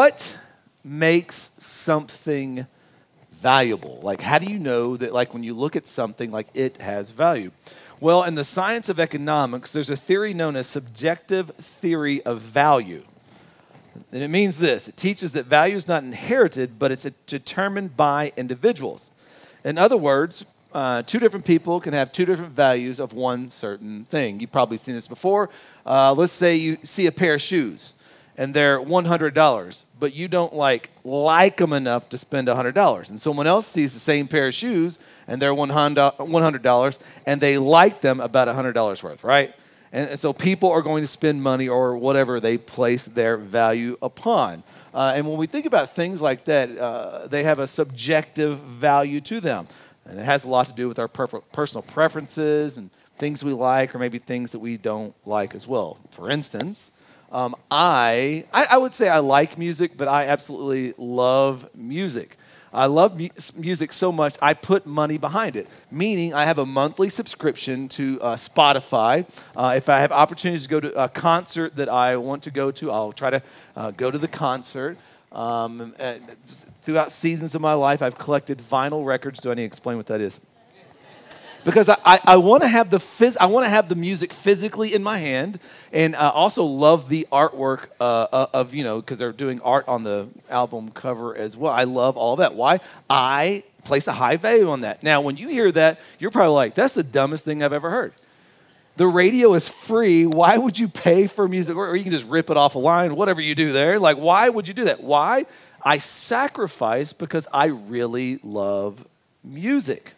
what makes something valuable? Like, how do you know that, like, when you look at something, like, it has value? Well, in the science of economics, there's a theory known as subjective theory of value. And it means this it teaches that value is not inherited, but it's determined by individuals. In other words, uh, two different people can have two different values of one certain thing. You've probably seen this before. Uh, let's say you see a pair of shoes and they're $100, but you don't like like them enough to spend $100. And someone else sees the same pair of shoes and they're $100 and they like them about $100 worth, right? And, so people are going to spend money or whatever they place their value upon. Uh, and when we think about things like that, uh, they have a subjective value to them. And it has a lot to do with our per- personal preferences and things we like, or maybe things that we don't like as well. For instance, I, I, I would say I like music, but I absolutely love music. I love mu- music so much, I put money behind it, meaning I have a monthly subscription to uh, Spotify. Uh, if I have opportunities to go to a concert that I want to go to, I'll try to uh, go to the concert. Um, throughout seasons of my life, I've collected vinyl records. Do I need to explain what that is? Because I, I, I want to have the phys- I want to have the music physically in my hand, and I also love the artwork uh, uh of you know because they're doing art on the album cover as well. I love all that. Why? I place a high value on that. Now, when you hear that, you're probably like, "That's the dumbest thing I've ever heard." The radio is free. Why would you pay for music? Or, or you can just rip it off a line, whatever you do there. Like, why would you do that? Why? I sacrifice because I really love music.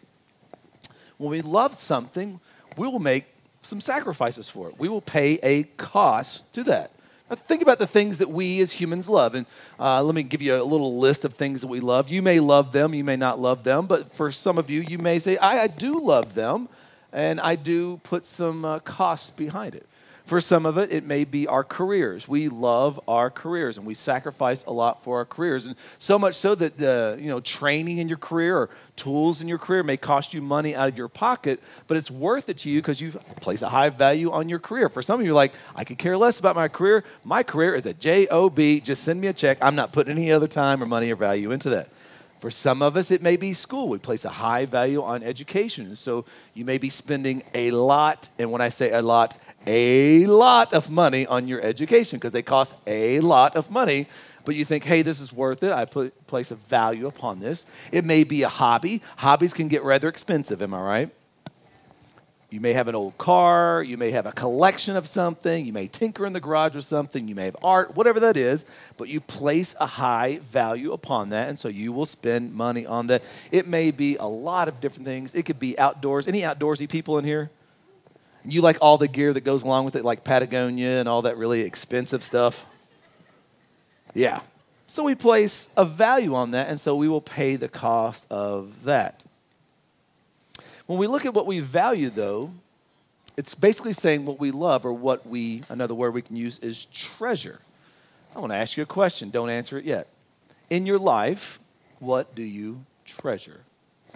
When we love something, we will make some sacrifices for it. We will pay a cost to that. Now, think about the things that we as humans love. And uh, let me give you a little list of things that we love. You may love them, you may not love them, but for some of you, you may say, I, I do love them, and I do put some uh, costs behind it. For some of it, it may be our careers. We love our careers and we sacrifice a lot for our careers. And so much so that uh, you know, training in your career or tools in your career may cost you money out of your pocket, but it's worth it to you because you place a high value on your career. For some of you, like, I could care less about my career. My career is a job. Just send me a check. I'm not putting any other time or money or value into that. For some of us, it may be school. We place a high value on education. So you may be spending a lot, and when I say a lot, a lot of money on your education because they cost a lot of money. But you think, hey, this is worth it. I put, place a value upon this. It may be a hobby. Hobbies can get rather expensive, am I right? You may have an old car, you may have a collection of something, you may tinker in the garage with something, you may have art, whatever that is, but you place a high value upon that, and so you will spend money on that. It may be a lot of different things. It could be outdoors. Any outdoorsy people in here? You like all the gear that goes along with it, like Patagonia and all that really expensive stuff? Yeah. So we place a value on that, and so we will pay the cost of that. When we look at what we value, though, it's basically saying what we love or what we, another word we can use is treasure. I want to ask you a question. Don't answer it yet. In your life, what do you treasure?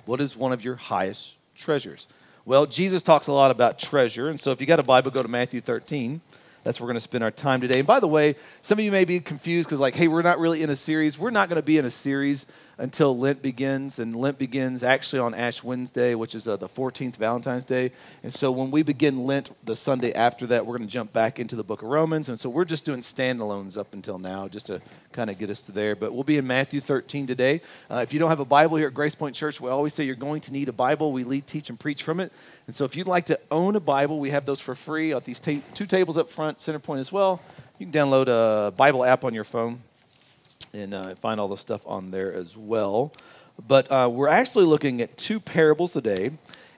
What is one of your highest treasures? Well, Jesus talks a lot about treasure. And so if you got a Bible, go to Matthew 13. That's where we're going to spend our time today. And by the way, some of you may be confused because, like, hey, we're not really in a series. We're not going to be in a series until Lent begins. And Lent begins actually on Ash Wednesday, which is uh, the 14th Valentine's Day. And so when we begin Lent the Sunday after that, we're going to jump back into the book of Romans. And so we're just doing standalones up until now just to kind of get us to there. But we'll be in Matthew 13 today. Uh, if you don't have a Bible here at Grace Point Church, we always say you're going to need a Bible. We lead, teach, and preach from it. And so if you'd like to own a Bible, we have those for free at these ta- two tables up front, center point as well. You can download a Bible app on your phone and uh, find all the stuff on there as well. But uh, we're actually looking at two parables today,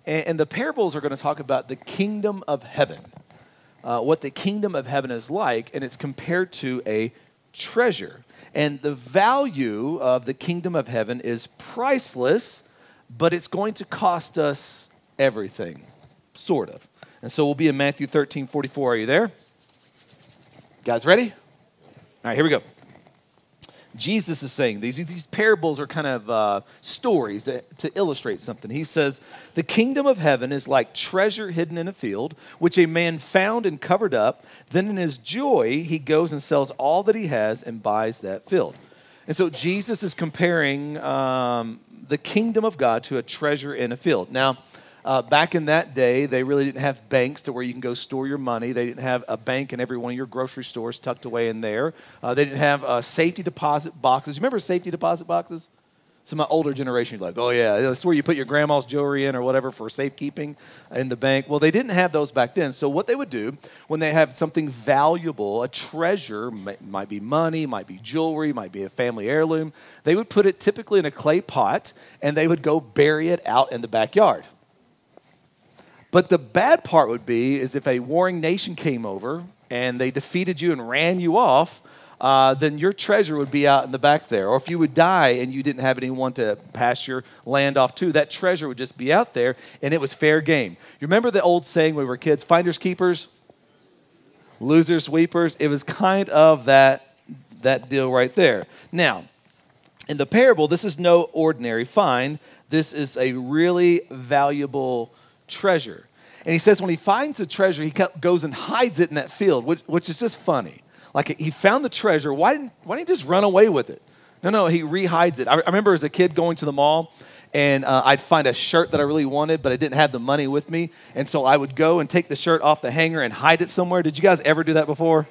and, and the parables are going to talk about the kingdom of heaven, uh, what the kingdom of heaven is like, and it's compared to a treasure. And the value of the kingdom of heaven is priceless, but it's going to cost us everything, sort of. And so we'll be in Matthew 13 44. Are you there? Guys, ready? All right, here we go. Jesus is saying these. These parables are kind of uh, stories to, to illustrate something. He says, The kingdom of heaven is like treasure hidden in a field, which a man found and covered up. Then in his joy, he goes and sells all that he has and buys that field. And so Jesus is comparing um, the kingdom of God to a treasure in a field. Now, uh, back in that day, they really didn't have banks to where you can go store your money. They didn't have a bank in every one of your grocery stores tucked away in there. Uh, they didn't have uh, safety deposit boxes. You remember safety deposit boxes? Some of my older generation, is like, oh yeah, that's where you put your grandma's jewelry in or whatever for safekeeping in the bank. Well, they didn't have those back then. So what they would do when they have something valuable, a treasure, might be money, might be jewelry, might be a family heirloom, they would put it typically in a clay pot and they would go bury it out in the backyard. But the bad part would be is if a warring nation came over and they defeated you and ran you off, uh, then your treasure would be out in the back there. Or if you would die and you didn't have anyone to pass your land off to, that treasure would just be out there and it was fair game. You remember the old saying when we were kids finders keepers, losers sweepers? It was kind of that, that deal right there. Now, in the parable, this is no ordinary find, this is a really valuable treasure. And he says when he finds the treasure, he goes and hides it in that field, which, which is just funny. Like he found the treasure. Why didn't, why didn't he just run away with it? No, no, he rehides it. I, remember as a kid going to the mall and uh, I'd find a shirt that I really wanted, but I didn't have the money with me. And so I would go and take the shirt off the hanger and hide it somewhere. Did you guys ever do that before?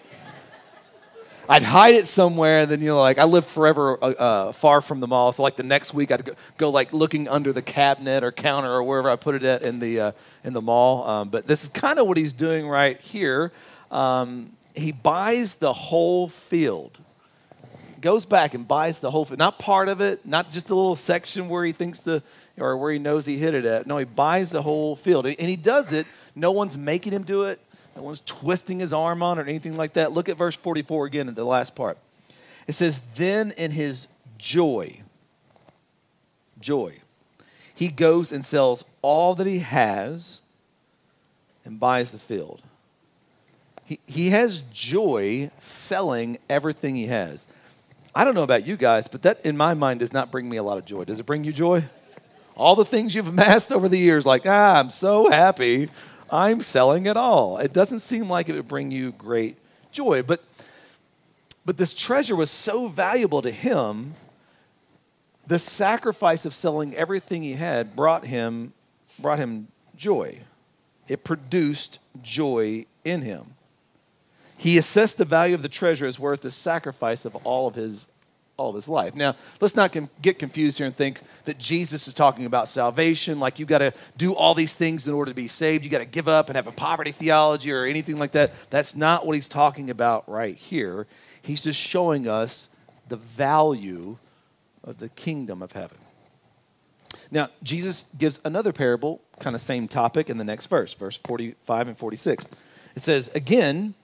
I'd hide it somewhere, and then you know, like I lived forever uh, uh, far from the mall, so like the next week I'd go, go, like looking under the cabinet or counter or wherever I put it at in the uh, in the mall. Um, but this is kind of what he's doing right here. Um, he buys the whole field, goes back and buys the whole field, not part of it, not just a little section where he thinks the or where he knows he hit it at. No, he buys the whole field, and he does it. No one's making him do it. No one's twisting his arm on or anything like that. Look at verse 44 again in the last part. It says, Then in his joy, joy, he goes and sells all that he has and buys the field. He, he has joy selling everything he has. I don't know about you guys, but that in my mind does not bring me a lot of joy. Does it bring you joy? All the things you've amassed over the years, like, ah, I'm so happy. I'm selling it all. It doesn't seem like it would bring you great joy. But, but this treasure was so valuable to him, the sacrifice of selling everything he had brought him, brought him joy. It produced joy in him. He assessed the value of the treasure as worth the sacrifice of all of his all of his life. Now, let's not com- get confused here and think that Jesus is talking about salvation, like you've got to do all these things in order to be saved. You've got to give up and have a poverty theology or anything like that. That's not what he's talking about right here. He's just showing us the value of the kingdom of heaven. Now, Jesus gives another parable, kind of same topic, in the next verse, verse 45 and 46. It says, Again,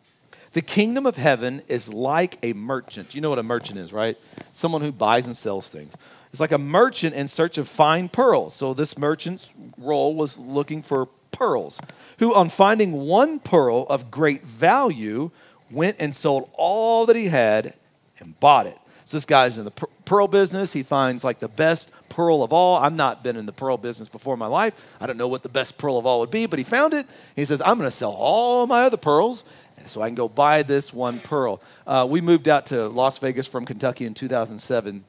the kingdom of heaven is like a merchant. You know what a merchant is, right? Someone who buys and sells things. It's like a merchant in search of fine pearls. So this merchant's role was looking for pearls, who, on finding one pearl of great value, went and sold all that he had and bought it. So this guy's in the pearl business. He finds like the best pearl of all. I've not been in the pearl business before in my life. I don't know what the best pearl of all would be, but he found it. He says, I'm going to sell all my other pearls so I can go buy this one pearl. Uh, we moved out to Las Vegas from Kentucky in 2007.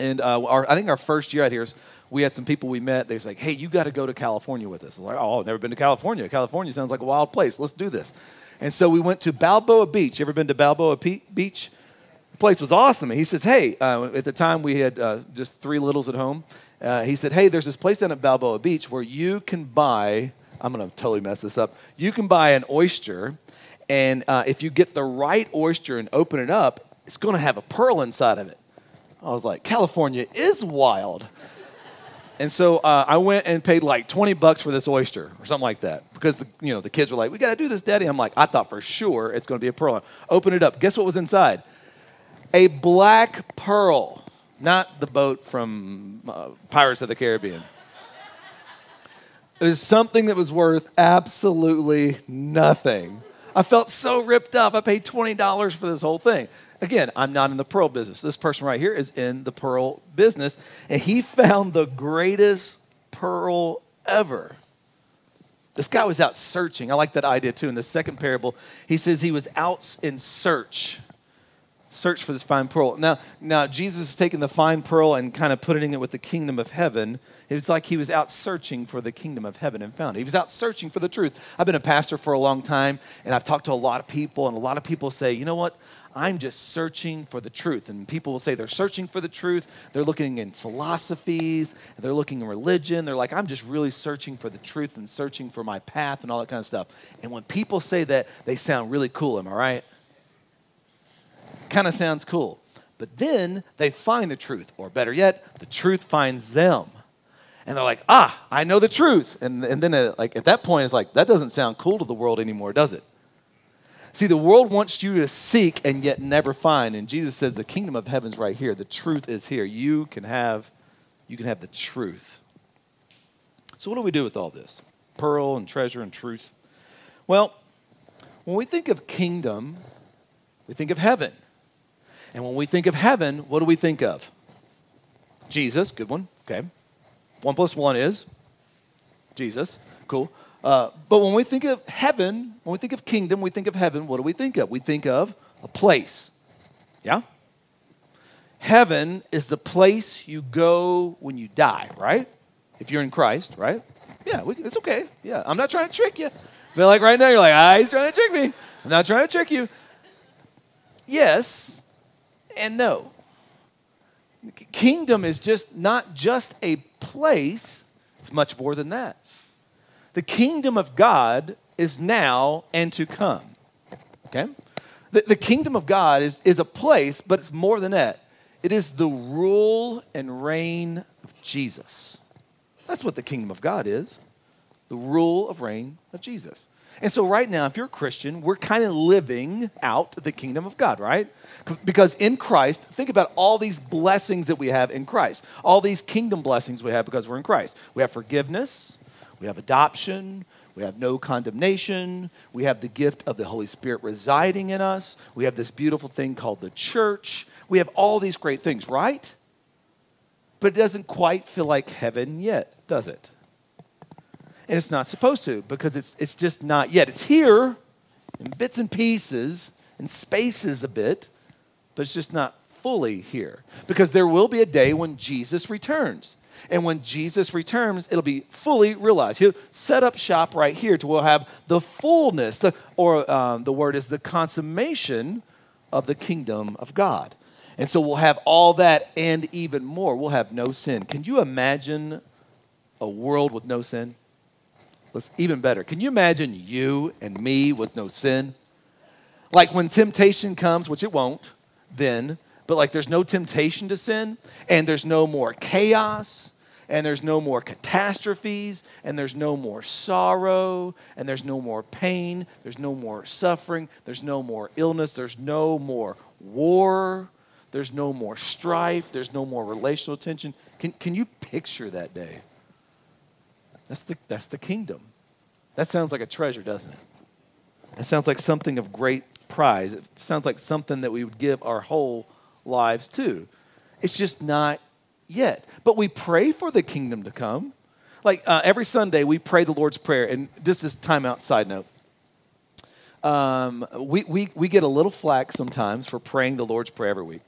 And uh, our, I think our first year out here, we had some people we met. They was like, hey, you got to go to California with us. I'm like, oh, I've never been to California. California sounds like a wild place. Let's do this. And so we went to Balboa Beach. Ever been to Balboa Beach? The place was awesome. And he says, hey, uh, at the time we had uh, just three littles at home. Uh, he said, hey, there's this place down at Balboa Beach where you can buy, I'm going to totally mess this up. You can buy an oyster and uh, if you get the right oyster and open it up, it's going to have a pearl inside of it. I was like, California is wild. And so uh, I went and paid like 20 bucks for this oyster or something like that because the, you know, the kids were like, we got to do this, daddy. I'm like, I thought for sure it's going to be a pearl. Open it up. Guess what was inside? A black pearl, not the boat from uh, Pirates of the Caribbean. It was something that was worth absolutely nothing. I felt so ripped up. I paid $20 for this whole thing. Again, I'm not in the pearl business. This person right here is in the pearl business, and he found the greatest pearl ever. This guy was out searching. I like that idea too. In the second parable, he says he was out in search. Search for this fine pearl. Now, now Jesus is taking the fine pearl and kind of putting it with the kingdom of heaven. It was like he was out searching for the kingdom of heaven and found it. He was out searching for the truth. I've been a pastor for a long time, and I've talked to a lot of people, and a lot of people say, you know what? I'm just searching for the truth. And people will say they're searching for the truth. They're looking in philosophies, they're looking in religion. They're like, I'm just really searching for the truth and searching for my path and all that kind of stuff. And when people say that, they sound really cool. Am I right? Kind of sounds cool. But then they find the truth, or better yet, the truth finds them. And they're like, ah, I know the truth. And, and then, it, like, at that point, it's like, that doesn't sound cool to the world anymore, does it? See, the world wants you to seek and yet never find. And Jesus says the kingdom of heaven's right here. The truth is here. You can have you can have the truth. So what do we do with all this? Pearl and treasure and truth. Well, when we think of kingdom, we think of heaven. And when we think of heaven, what do we think of? Jesus, good one. Okay. One plus one is Jesus. Cool. Uh, but when we think of heaven, when we think of kingdom, we think of heaven, what do we think of? We think of a place. Yeah? Heaven is the place you go when you die, right? If you're in Christ, right? Yeah, we, it's okay. Yeah, I'm not trying to trick you. I feel like right now you're like, ah, he's trying to trick me. I'm not trying to trick you. Yes and no. Kingdom is just not just a place, it's much more than that. The kingdom of God is now and to come. Okay? The, the kingdom of God is, is a place, but it's more than that. It is the rule and reign of Jesus. That's what the kingdom of God is the rule of reign of Jesus. And so, right now, if you're a Christian, we're kind of living out the kingdom of God, right? Because in Christ, think about all these blessings that we have in Christ, all these kingdom blessings we have because we're in Christ. We have forgiveness, we have adoption. We have no condemnation. We have the gift of the Holy Spirit residing in us. We have this beautiful thing called the church. We have all these great things, right? But it doesn't quite feel like heaven yet, does it? And it's not supposed to because it's, it's just not yet. It's here in bits and pieces and spaces a bit, but it's just not fully here because there will be a day when Jesus returns. And when Jesus returns, it'll be fully realized. He'll set up shop right here to we'll have the fullness, the, or um, the word is the consummation of the kingdom of God. And so we'll have all that and even more. We'll have no sin. Can you imagine a world with no sin? Let's even better. Can you imagine you and me with no sin? Like when temptation comes, which it won't, then, but like there's no temptation to sin and there's no more chaos and there's no more catastrophes, and there's no more sorrow, and there's no more pain, there's no more suffering, there's no more illness, there's no more war, there's no more strife, there's no more relational tension. Can, can you picture that day? That's the, that's the kingdom. That sounds like a treasure, doesn't it? It sounds like something of great prize. It sounds like something that we would give our whole lives to. It's just not yet. But we pray for the kingdom to come. Like uh, every Sunday, we pray the Lord's Prayer. And this time out side note. Um, we, we, we get a little flack sometimes for praying the Lord's Prayer every week.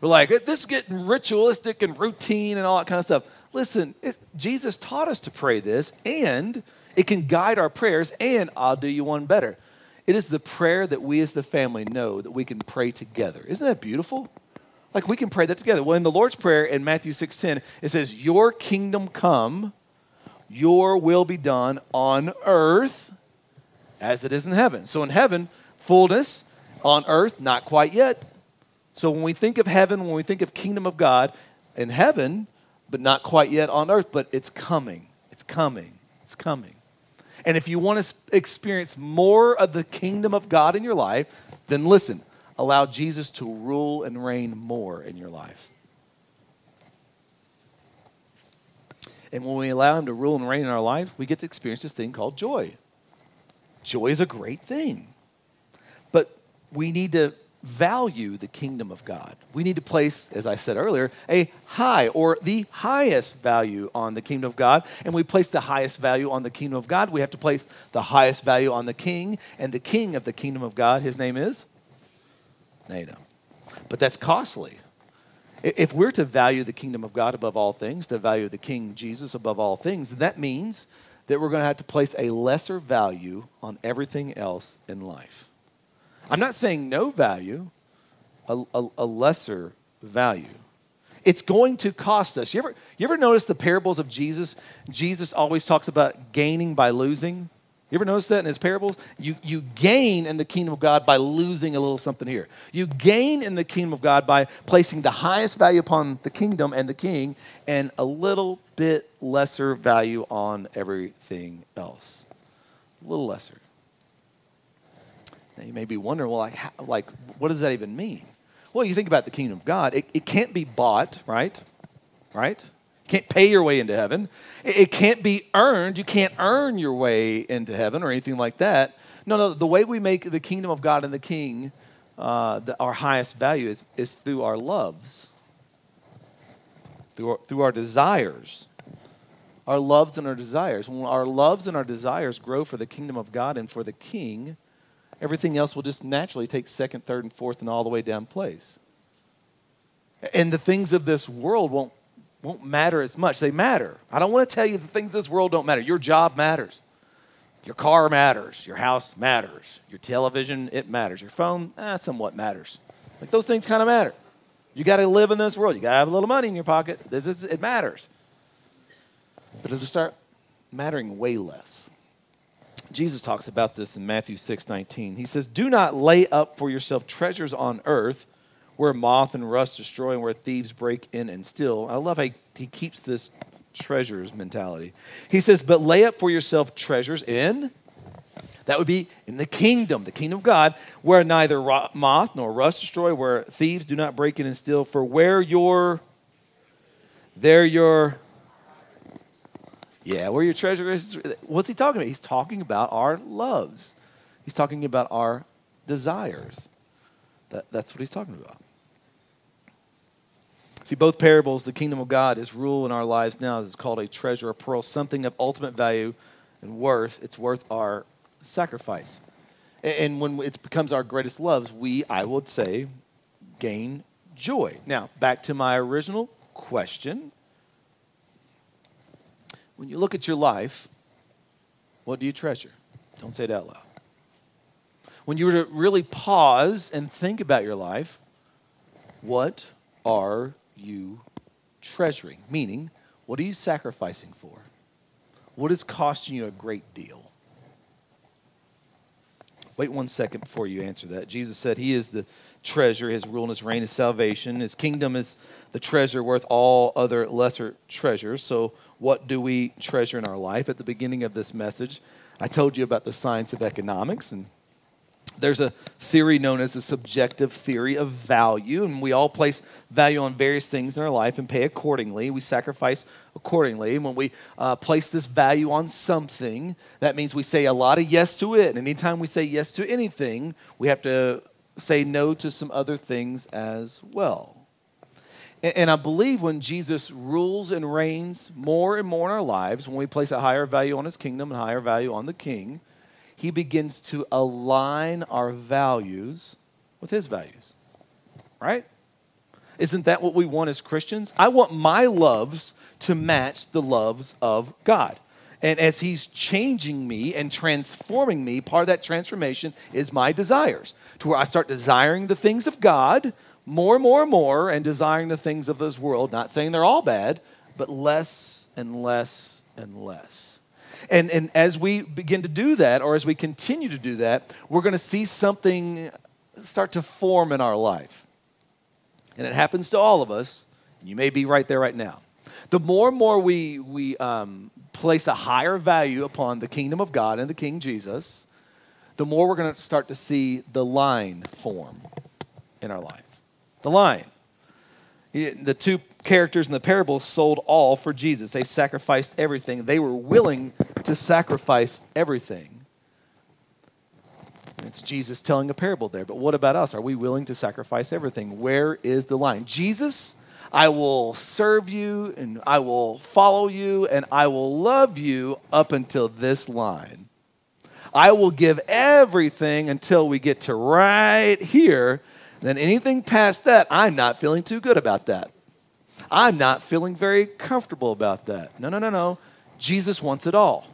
We're like, this is getting ritualistic and routine and all that kind of stuff. Listen, Jesus taught us to pray this, and it can guide our prayers, and I'll do you one better. It is the prayer that we as the family know that we can pray together. Isn't that beautiful? Like we can pray that together. Well, in the Lord's Prayer in Matthew 6:10, it says, Your kingdom come, your will be done on earth as it is in heaven. So in heaven, fullness, on earth, not quite yet. So when we think of heaven, when we think of kingdom of God, in heaven, but not quite yet on earth, but it's coming. It's coming. It's coming. And if you want to experience more of the kingdom of God in your life, then listen, allow Jesus to rule and reign more in your life. And when we allow Him to rule and reign in our life, we get to experience this thing called joy. Joy is a great thing. But we need to value the kingdom of God. We need to place, as I said earlier, a high or the highest value on the kingdom of God. And we place the highest value on the kingdom of God. We have to place the highest value on the king. And the king of the kingdom of God, his name is NATO. But that's costly. If we're to value the kingdom of God above all things, to value the King Jesus above all things, that means that we're going to have to place a lesser value on everything else in life. I'm not saying no value, a, a, a lesser value. It's going to cost us. You ever, you ever notice the parables of Jesus? Jesus always talks about gaining by losing. You ever notice that in his parables? You, you gain in the kingdom of God by losing a little something here. You gain in the kingdom of God by placing the highest value upon the kingdom and the king and a little bit lesser value on everything else. A little lesser. Now you may be wondering, well, like, how, like what does that even mean? Well, you think about the kingdom of God, it, it can't be bought, right? Right? You can't pay your way into heaven. It can't be earned. You can't earn your way into heaven or anything like that. No, no, the way we make the kingdom of God and the king uh, the, our highest value is, is through our loves, through our, through our desires. Our loves and our desires. When our loves and our desires grow for the kingdom of God and for the king, everything else will just naturally take second, third, and fourth and all the way down place. And the things of this world won't won't matter as much. They matter. I don't want to tell you the things of this world don't matter. Your job matters. Your car matters. Your house matters. Your television, it matters. Your phone, eh, somewhat matters. Like those things kind of matter. You got to live in this world. You got to have a little money in your pocket. This is, it matters. But it'll start mattering way less. Jesus talks about this in Matthew 6 19. He says, Do not lay up for yourself treasures on earth where moth and rust destroy and where thieves break in and steal. I love how he keeps this treasures mentality. He says, But lay up for yourself treasures in, that would be in the kingdom, the kingdom of God, where neither moth nor rust destroy, where thieves do not break in and steal. For where your, there your, yeah, where your treasure is. What's he talking about? He's talking about our loves. He's talking about our desires. That, that's what he's talking about. See, both parables, the kingdom of God is rule in our lives now. It's called a treasure, a pearl, something of ultimate value and worth. It's worth our sacrifice. And when it becomes our greatest loves, we, I would say, gain joy. Now, back to my original question. When you look at your life, what do you treasure? Don't say it out loud. When you were to really pause and think about your life, what are you treasuring? Meaning, what are you sacrificing for? What is costing you a great deal? Wait one second before you answer that. Jesus said he is the treasure, his rule and his reign is salvation. His kingdom is the treasure worth all other lesser treasures. So, what do we treasure in our life? At the beginning of this message, I told you about the science of economics and there's a theory known as the subjective theory of value, and we all place value on various things in our life and pay accordingly. We sacrifice accordingly. And when we uh, place this value on something, that means we say a lot of yes to it. And anytime we say yes to anything, we have to say no to some other things as well. And, I believe when Jesus rules and reigns more and more in our lives, when we place a higher value on his kingdom and higher value on the king, he begins to align our values with his values. Right? Isn't that what we want as Christians? I want my loves to match the loves of God. And as he's changing me and transforming me, part of that transformation is my desires, to where I start desiring the things of God more and more and more and desiring the things of this world. Not saying they're all bad, but less and less and less. And, and as we begin to do that, or as we continue to do that, we're going to see something start to form in our life. And it happens to all of us. You may be right there right now. The more and more we, we um, place a higher value upon the kingdom of God and the King Jesus, the more we're going to start to see the line form in our life. The line. The two characters in the parable sold all for Jesus. They sacrificed everything. They were willing to sacrifice everything. It's Jesus telling a parable there. But what about us? Are we willing to sacrifice everything? Where is the line? Jesus, I will serve you and I will follow you and I will love you up until this line. I will give everything until we get to right here. Then anything past that, I'm not feeling too good about that. I'm not feeling very comfortable about that. No, no, no, no. Jesus wants it all.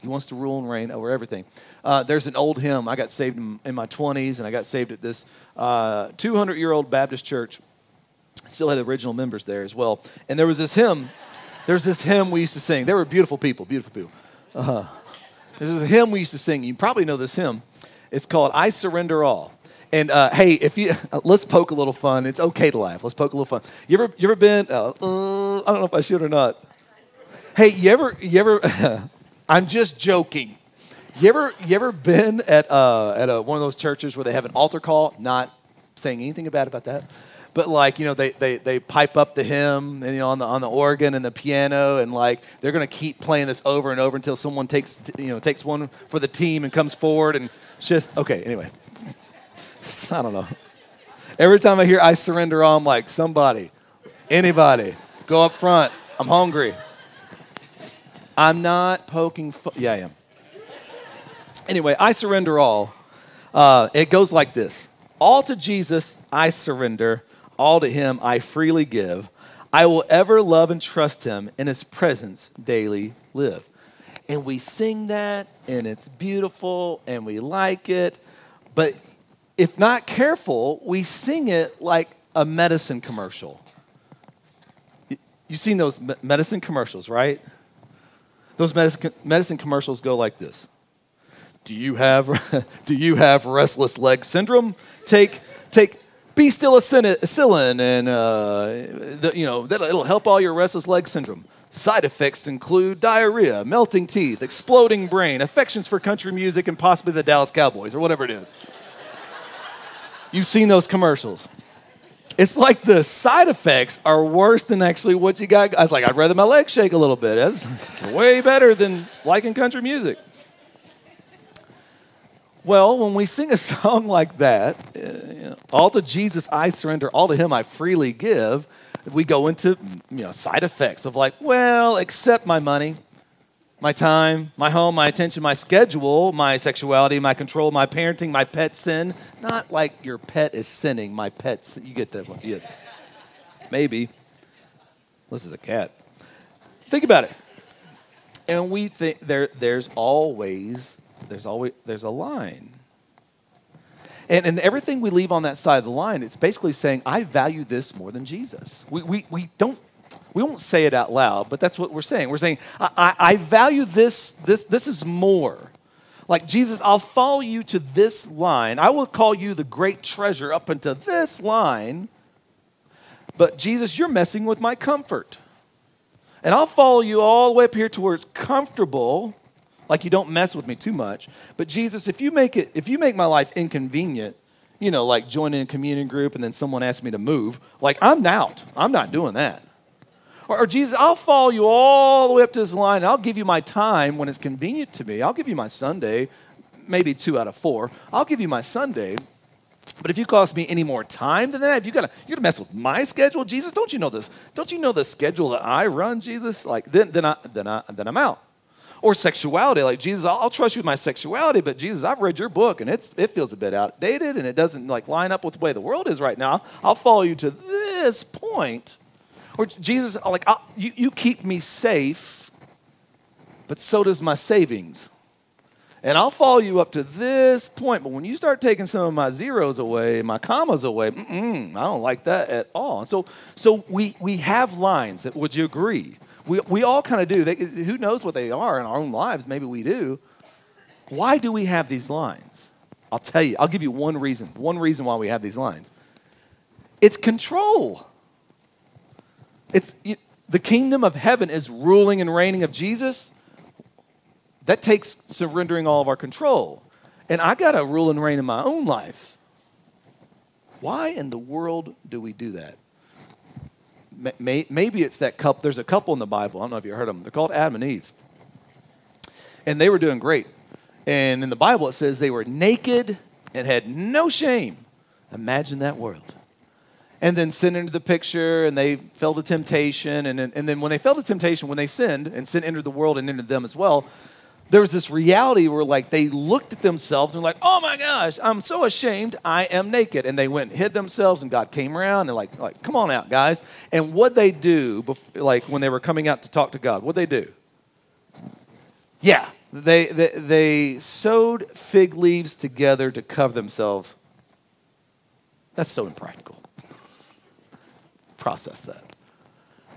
He wants to rule and reign over everything. Uh, there's an old hymn. I got saved in, my 20s, and I got saved at this 200 uh, year old Baptist church. Still had original members there as well. And there was this hymn. There's this hymn we used to sing. They were beautiful people, beautiful people. Uh-huh. There's a hymn we used to sing. You probably know this hymn. It's called "I Surrender All." And uh, hey, if you let's poke a little fun. It's okay to laugh. Let's poke a little fun. You ever you ever been? Uh, uh, I don't know if I should or not. Hey, you ever you ever? I'm just joking. You ever you ever been at uh, at a, one of those churches where they have an altar call? Not saying anything bad about that, but like you know they, they, they pipe up the hymn and you know on the on the organ and the piano and like they're gonna keep playing this over and over until someone takes you know takes one for the team and comes forward and just okay anyway I don't know. Every time I hear I surrender I'm like, somebody, anybody, go up front. I'm hungry. I'm not poking fun. Yeah, I am. Anyway, I surrender all. Uh, it goes like this All to Jesus I surrender, all to Him I freely give. I will ever love and trust Him, in His presence daily live. And we sing that, and it's beautiful, and we like it. But if not careful, we sing it like a medicine commercial. You've seen those medicine commercials, right? Those medicine, medicine commercials go like this. Do you have, do you have restless leg syndrome? Take, take B-stilacin and uh, the, you know, that it'll help all your restless leg syndrome. Side effects include diarrhea, melting teeth, exploding brain, affections for country music, and possibly the Dallas Cowboys or whatever it is. You've seen those commercials. It's like the side effects are worse than actually what you got. I was like, I'd rather my legs shake a little bit. It's way better than liking country music. Well, when we sing a song like that, uh, you know, all to Jesus I surrender, all to Him I freely give, we go into you know side effects of like, well, accept my money, my time, my home, my attention, my schedule, my sexuality, my control, my parenting, my pet sin. Not like your pet is sinning. My pet, sin. you get that one. Yeah. Maybe. This is a cat. Think about it. And we think there, there's always, there's always, there's a line. And, and everything we leave on that side of the line, it's basically saying, I value this more than Jesus. We, we, we don't we won't say it out loud, but that's what we're saying. We're saying, I, I, I value this, this, this is more. Like, Jesus, I'll follow you to this line. I will call you the great treasure up into this line. But, Jesus, you're messing with my comfort. And I'll follow you all the way up here to where it's comfortable, like you don't mess with me too much. But, Jesus, if you make it, if you make my life inconvenient, you know, like joining a communion group and then someone asks me to move, like I'm out. I'm not doing that. Or, or, Jesus, I'll follow you all the way up to this line. I'll give you my time when it's convenient to me. I'll give you my Sunday, maybe two out of four. I'll give you my Sunday. But if you cost me any more time than that, if you gotta you're gonna mess with my schedule, Jesus, don't you know this? Don't you know the schedule that I run, Jesus? Like then then I then I then I'm out. Or sexuality, like Jesus, I'll, I'll trust you with my sexuality, but Jesus, I've read your book and it's it feels a bit outdated and it doesn't like line up with the way the world is right now. I'll follow you to this point or Jesus, like, ah, you, you keep me safe, but so does my savings. And I'll follow you up to this point, but when you start taking some of my zeros away, my commas away, I don't like that at all. And so, so we, we have lines. That, would you agree? We, we all kind of do. They, who knows what they are in our own lives? Maybe we do. Why do we have these lines? I'll tell you. I'll give you one reason. One reason why we have these lines. It's control. It's the kingdom of heaven is ruling and reigning of Jesus. That takes surrendering all of our control. And I got to rule and reign in my own life. Why in the world do we do that? Maybe it's that couple. There's a couple in the Bible. I don't know if you heard of them. They're called Adam and Eve. And they were doing great. And in the Bible, it says they were naked and had no shame. Imagine that world. And then sin into the picture, and they fell to temptation. And, and then when they fell to temptation, when they sinned, and sin entered the world and entered them as well, there was this reality where like they looked at themselves and like, oh my gosh, I'm so ashamed, I am naked. And they went and hid themselves, and God came around and like, like come on out, guys. And what they do, like when they were coming out to talk to God, what they do? Yeah, they, they, they sewed fig leaves together to cover themselves. That's so impractical. Process that.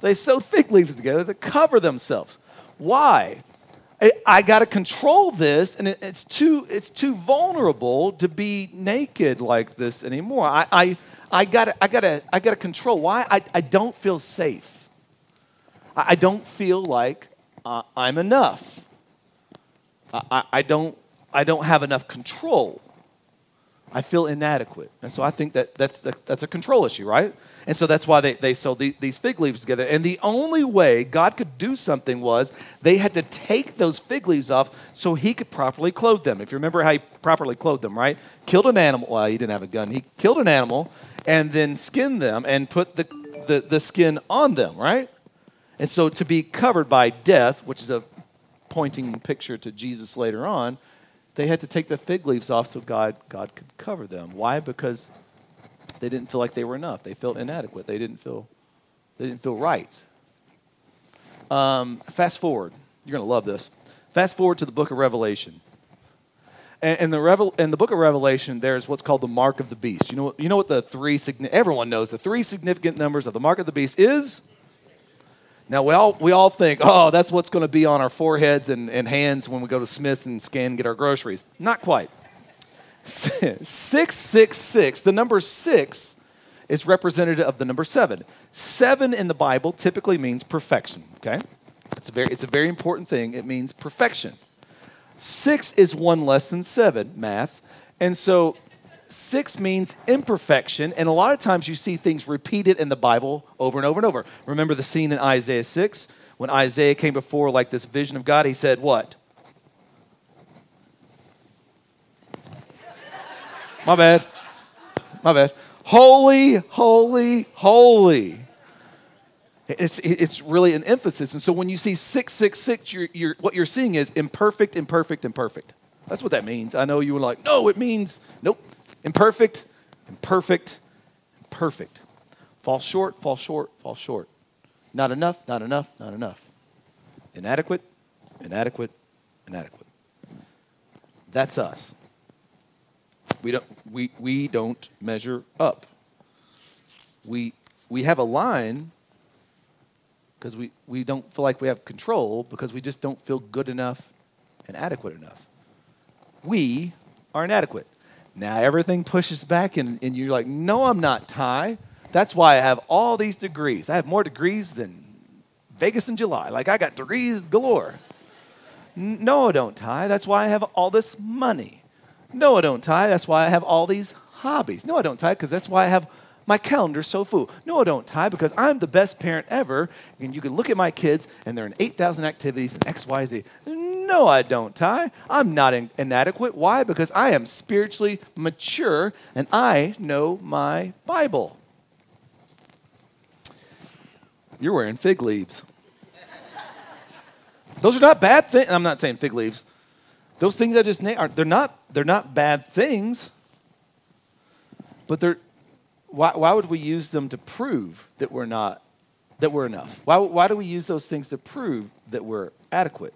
They sew fig leaves together to cover themselves. Why? I, got to control this, and it's too it's too vulnerable to be naked like this anymore. I I, I got I got to I got to control. Why? I, I don't feel safe. I, I don't feel like uh, I'm enough. I, I don't I don't have enough control. I feel inadequate. And so I think that that's, the, that's a control issue, right? And so that's why they, they sewed the, these fig leaves together. And the only way God could do something was they had to take those fig leaves off so he could properly clothe them. If you remember how he properly clothed them, right? Killed an animal. Well, he didn't have a gun. He killed an animal and then skinned them and put the, the, the skin on them, right? And so to be covered by death, which is a pointing picture to Jesus later on, they had to take the fig leaves off so God, God could cover them. Why? Because they didn't feel like they were enough. They felt inadequate. They didn't feel, they didn't feel right. Um, fast forward. You're going to love this. Fast forward to the book of Revelation. And in the, Revel- in the book of Revelation, there's what's called the mark of the beast. You know, you know what the three, everyone knows the three significant numbers of the mark of the beast is? Now, we all, we all think, oh, that's what's going to be on our foreheads and, and hands when we go to Smith's and scan and get our groceries. Not quite. 666, the number six is representative of the number seven. Seven in the Bible typically means perfection, okay? It's a very, it's a very important thing. It means perfection. Six is one less than seven, math. And so six means imperfection, and a lot of times you see things repeated in the Bible over and over and over. Remember the scene in Isaiah 6 when Isaiah came before like this vision of God? He said, What? My bad. My bad. Holy, holy, holy. It's, it's really an emphasis. And so when you see 666, you're, you're, what you're seeing is imperfect, imperfect, imperfect. That's what that means. I know you were like, no, it means, nope. Imperfect, imperfect, imperfect. Fall short, fall short, fall short. Not enough, not enough, not enough. Inadequate, inadequate, inadequate. That's us. We don't, we, we don't measure up. We, we have a line because we, we don't feel like we have control because we just don't feel good enough and adequate enough. We are inadequate. Now everything pushes back, and, and you're like, no, I'm not Ty. That's why I have all these degrees. I have more degrees than Vegas in July. Like, I got degrees galore. No, I don't, Ty. That's why I have all this money. No, I don't, Ty. That's why I have all these hobbies. No, I don't, Ty, because that's why I have my calendar so full. No, I don't, Ty, because I'm the best parent ever, and you can look at my kids, and they're in 8,000 activities and X, Y, Z. No, I don't, Ty. I'm not in- inadequate. Why? Because I am spiritually mature, and I know my Bible. You're wearing fig leaves. Those are not bad things. I'm not saying fig leaves. Those things I just named are they're not they're not bad things. But they're why, why would we use them to prove that we're not, that we're enough? Why, why do we use those things to prove that we're adequate?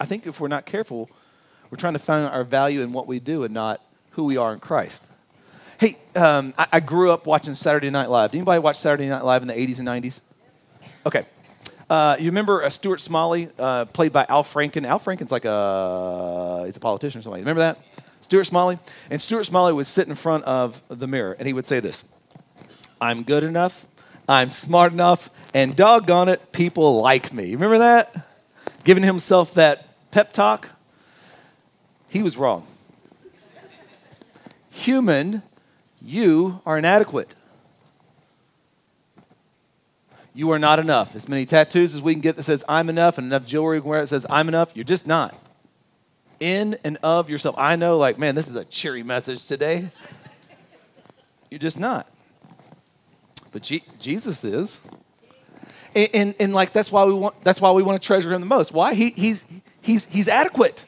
I think if we're not careful, we're trying to find our value in what we do and not who we are in Christ. Hey, um, I, I, grew up watching Saturday Night Live. Did anybody watch Saturday Night Live in the 80s and 90s? Okay. Uh, you remember uh, Stuart Smalley, uh, played by Al Franken? Al Franken's like a, he's a politician or something. Remember that? Stuart Smalley. And Stuart Smalley would sit in front of the mirror and he would say this I'm good enough, I'm smart enough, and doggone it, people like me. Remember that? Giving himself that pep talk. He was wrong. Human, you are inadequate. You are not enough. As many tattoos as we can get that says I'm enough and enough jewelry where it says I'm enough, you're just not. in and of yourself. I know, like, man, this is a cheery message today. You're just not. But G- Jesus is. And, and, and, like that's why we want that's why we want to treasure him the most. Why? He, he's he's he's adequate.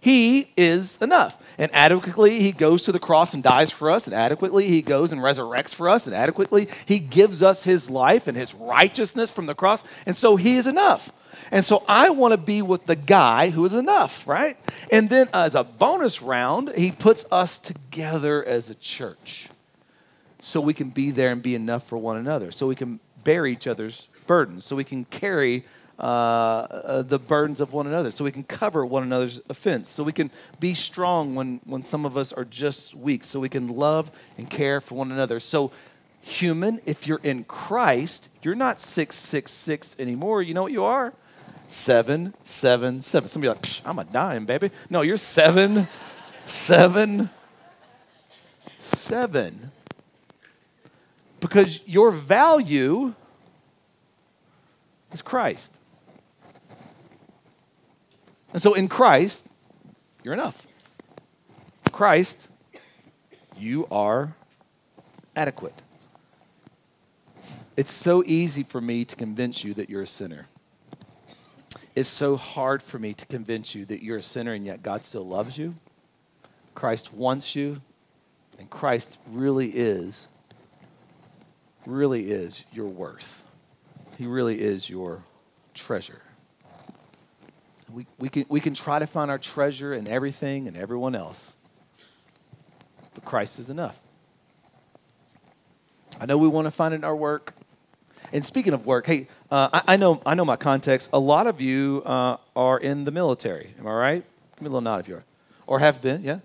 He is enough. And adequately, he goes to the cross and dies for us. And adequately, he goes and resurrects for us. And adequately, he gives us his life and his righteousness from the cross. And so he is enough. And so I want to be with the guy who is enough, right? And then as a bonus round, he puts us together as a church so we can be there and be enough for one another, so we can bear each other's burdens, so we can carry uh, uh, the burdens of one another, so we can cover one another's offense, so we can be strong when, when some of us are just weak, so we can love and care for one another. So, human, if you're in Christ, you're not 666 anymore. You know what you are? Seven, seven, seven. Somebody like, I'm a dime, baby. No, you're seven, seven, seven. Because your value is Christ. And so in Christ, you're enough. Christ, you are adequate. It's so easy for me to convince you that you're a sinner. It's so hard for me to convince you that you're a sinner and yet God still loves you. Christ wants you, and Christ really is, really is your worth. He really is your treasure. We, we, can, we can try to find our treasure in everything and everyone else, but Christ is enough. I know we want to find it in our work. And speaking of work, hey, uh, I, I, know I know my context. A lot of you uh, are in the military. Am I right? Give me a little nod if you are, or have been. Yeah.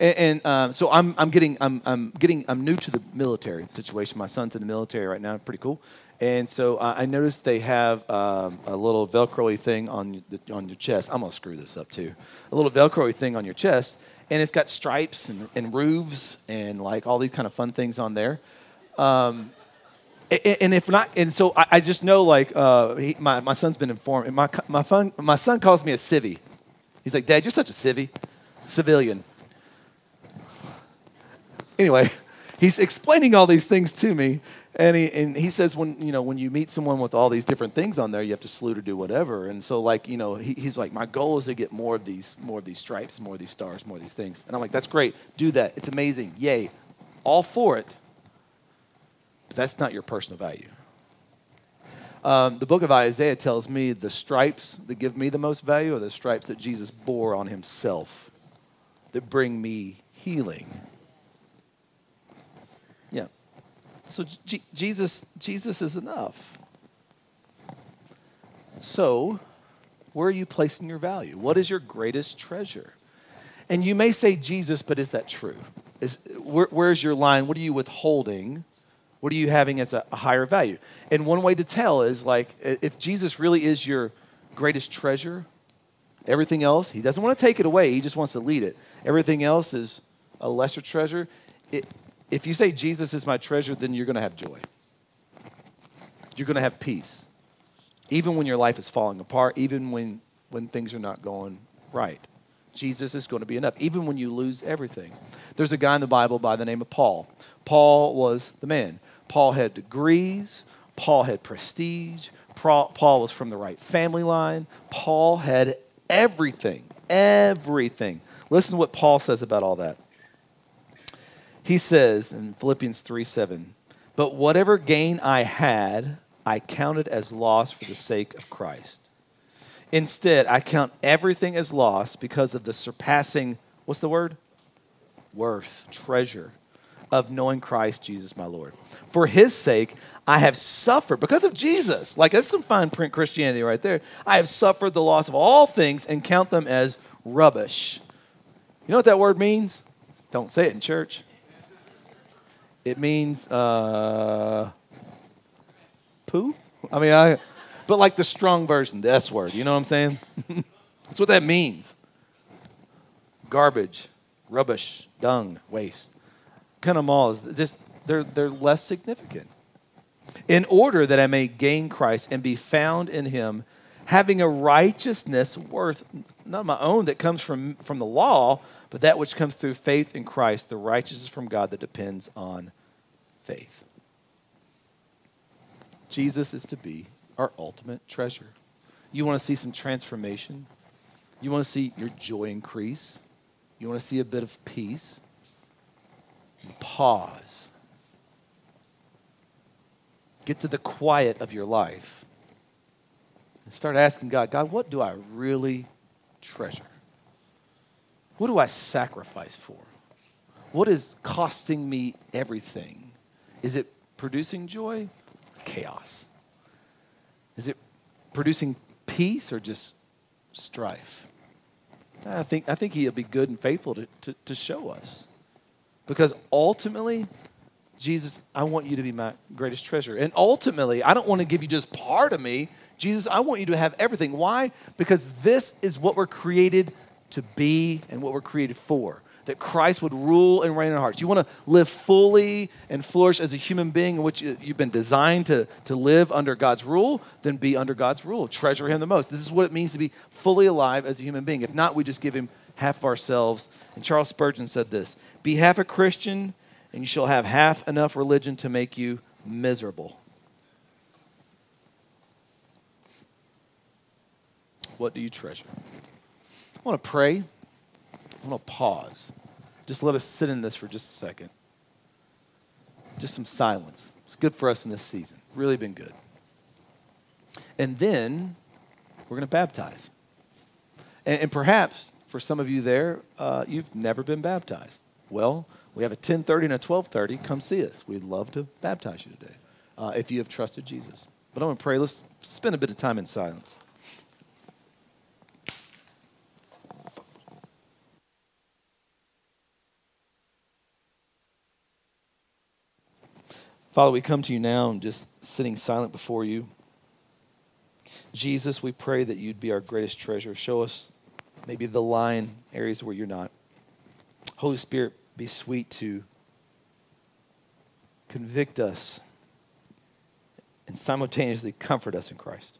And, and um, so I'm, I'm getting I'm, I'm getting I'm new to the military situation. My son's in the military right now. Pretty cool. And so uh, I noticed they have um, a little Velcro thing on the, on your chest. I'm gonna screw this up too. A little Velcro thing on your chest, and it's got stripes and, and roofs and like all these kind of fun things on there. Um, and if not, and so I, I just know like uh, he, my, my son's been informed. And my, my, fun, my son calls me a civvy. He's like, Dad, you're such a civvy, civilian. Anyway, he's explaining all these things to me. And he, and he says when you know when you meet someone with all these different things on there, you have to salute or do whatever. And so like you know he, he's like my goal is to get more of these more of these stripes, more of these stars, more of these things. And I'm like that's great, do that. It's amazing, yay, all for it. But that's not your personal value. Um, the book of Isaiah tells me the stripes that give me the most value are the stripes that Jesus bore on himself that bring me healing. Yeah. So G- Jesus, Jesus is enough. So, where are you placing your value? What is your greatest treasure? And you may say Jesus, but is that true? Is, where, where's your line? What are you withholding what are you having as a, a higher value? And one way to tell is like if Jesus really is your greatest treasure, everything else, he doesn't want to take it away, he just wants to lead it. Everything else is a lesser treasure. It, if you say Jesus is my treasure, then you're going to have joy. You're going to have peace. Even when your life is falling apart, even when, when things are not going right. Jesus is going to be enough, even when you lose everything. There's a guy in the Bible by the name of Paul. Paul was the man. Paul had degrees, Paul had prestige, Paul was from the right family line. Paul had everything, everything. Listen to what Paul says about all that. He says in Philippians 3 7, but whatever gain I had, I counted as loss for the sake of Christ. Instead, I count everything as loss because of the surpassing, what's the word? Worth, treasure of knowing Christ Jesus my Lord. For his sake, I have suffered because of Jesus. Like that's some fine print Christianity right there. I have suffered the loss of all things and count them as rubbish. You know what that word means? Don't say it in church. It means uh, poo. I mean, I, but like the strong version, the S word. You know what I'm saying? That's what that means. Garbage, rubbish, dung, waste kind of all is just they're they're less significant. In order that I may gain Christ and be found in him, having a righteousness worth not my own that comes from, from the law, but that which comes through faith in Christ, the righteousness from God that depends on faith. Jesus is to be our ultimate treasure. You want to see some transformation? You want to see your joy increase? You want to see a bit of peace? Pause. Get to the quiet of your life and start asking God, God, what do I really treasure? What do I sacrifice for? What is costing me everything? Is it producing joy? Chaos. Is it producing peace or just strife? I think, I think he'll be good and faithful to, to, to show us. Because ultimately, Jesus, I want you to be my greatest treasure. And ultimately, I don't want to give you just part of me. Jesus, I want you to have everything. Why? Because this is what we're created to be and what we're created for. That Christ would rule and reign in our hearts. You want to live fully and flourish as a human being in which uh, you've been designed to, to live under God's rule, then be under God's rule. Treasure Him the most. This is what it means to be fully alive as a human being. If not, we just give Him half of ourselves. And Charles Spurgeon said this Be half a Christian, and you shall have half enough religion to make you miserable. What do you treasure? I want to pray. I want to pause. Just let us sit in this for just a second. Just some silence. It's good for us in this season. Really been good. And then we're going to baptize. And, and, perhaps for some of you there, uh, you've never been baptized. Well, we have a 10:30 and a 12:30. Come see us. We'd love to baptize you today uh, if you have trusted Jesus. But I'm going to pray. Let's spend a bit of time in silence. Father, we come to you now and just sitting silent before you. Jesus, we pray that you'd be our greatest treasure. Show us maybe the line areas where you're not. Holy Spirit, be sweet to convict us and simultaneously comfort us in Christ.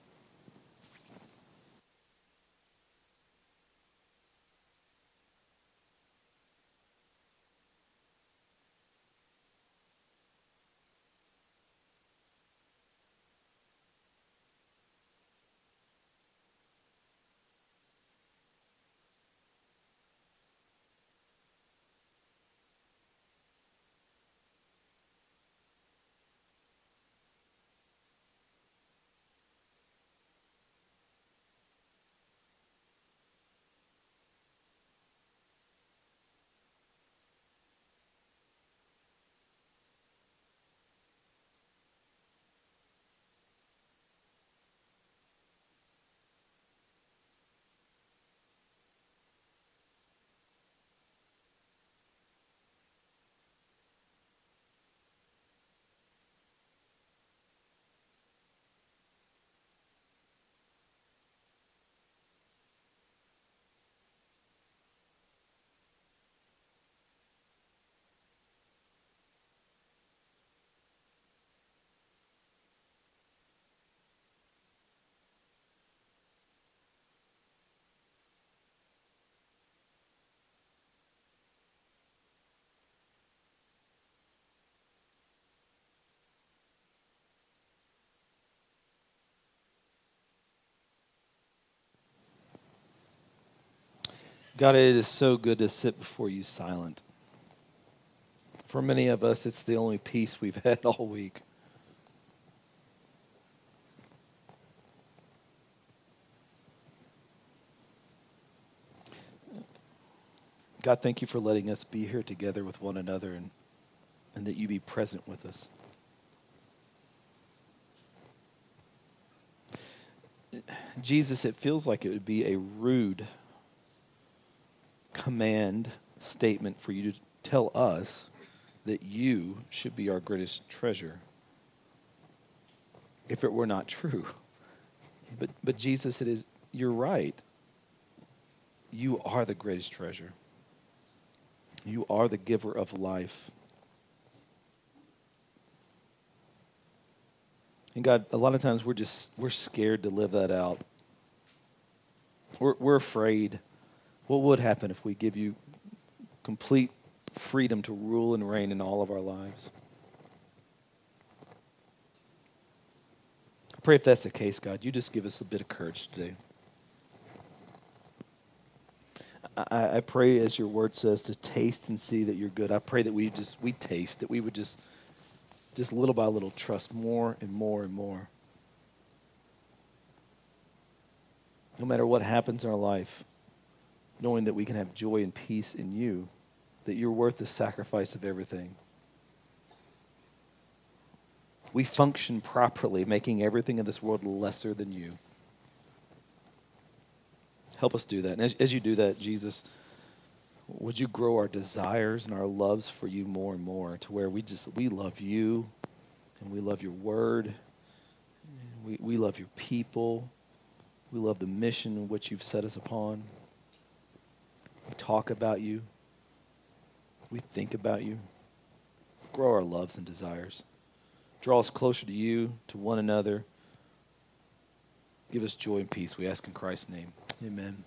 God, it is so good to sit before you silent. For many of us, it's the only peace we've had all week. God, thank you for letting us be here together with one another and, and that you be present with us. Jesus, it feels like it would be a rude command statement for you to tell us that you should be our greatest treasure if it were not true. But, but Jesus, it is, you're right. You are the greatest treasure. You are the giver of life. And God, a lot of times we're just we're scared to live that out. We're, we're afraid. What would happen if we give you complete freedom to rule and reign in all of our lives? I pray if that's the case, God, you just give us a bit of courage today. I, I pray, as your word says, to taste and see that you're good. I pray that we just we taste that we would just just little by little trust more and more and more. No matter what happens in our life, knowing that we can have joy and peace in you, that you're worth the sacrifice of everything. We function properly, making everything in this world lesser than you. Help us do that. And as, as you do that, Jesus, would you grow our desires and our loves for you more and more to where we just we love you and we love your word. We, we love your people. We love the mission which you've set us upon. We talk about you. We think about you. Grow our loves and desires. Draw us closer to you, to one another. Give us joy and peace. We ask in Christ's name. Amen.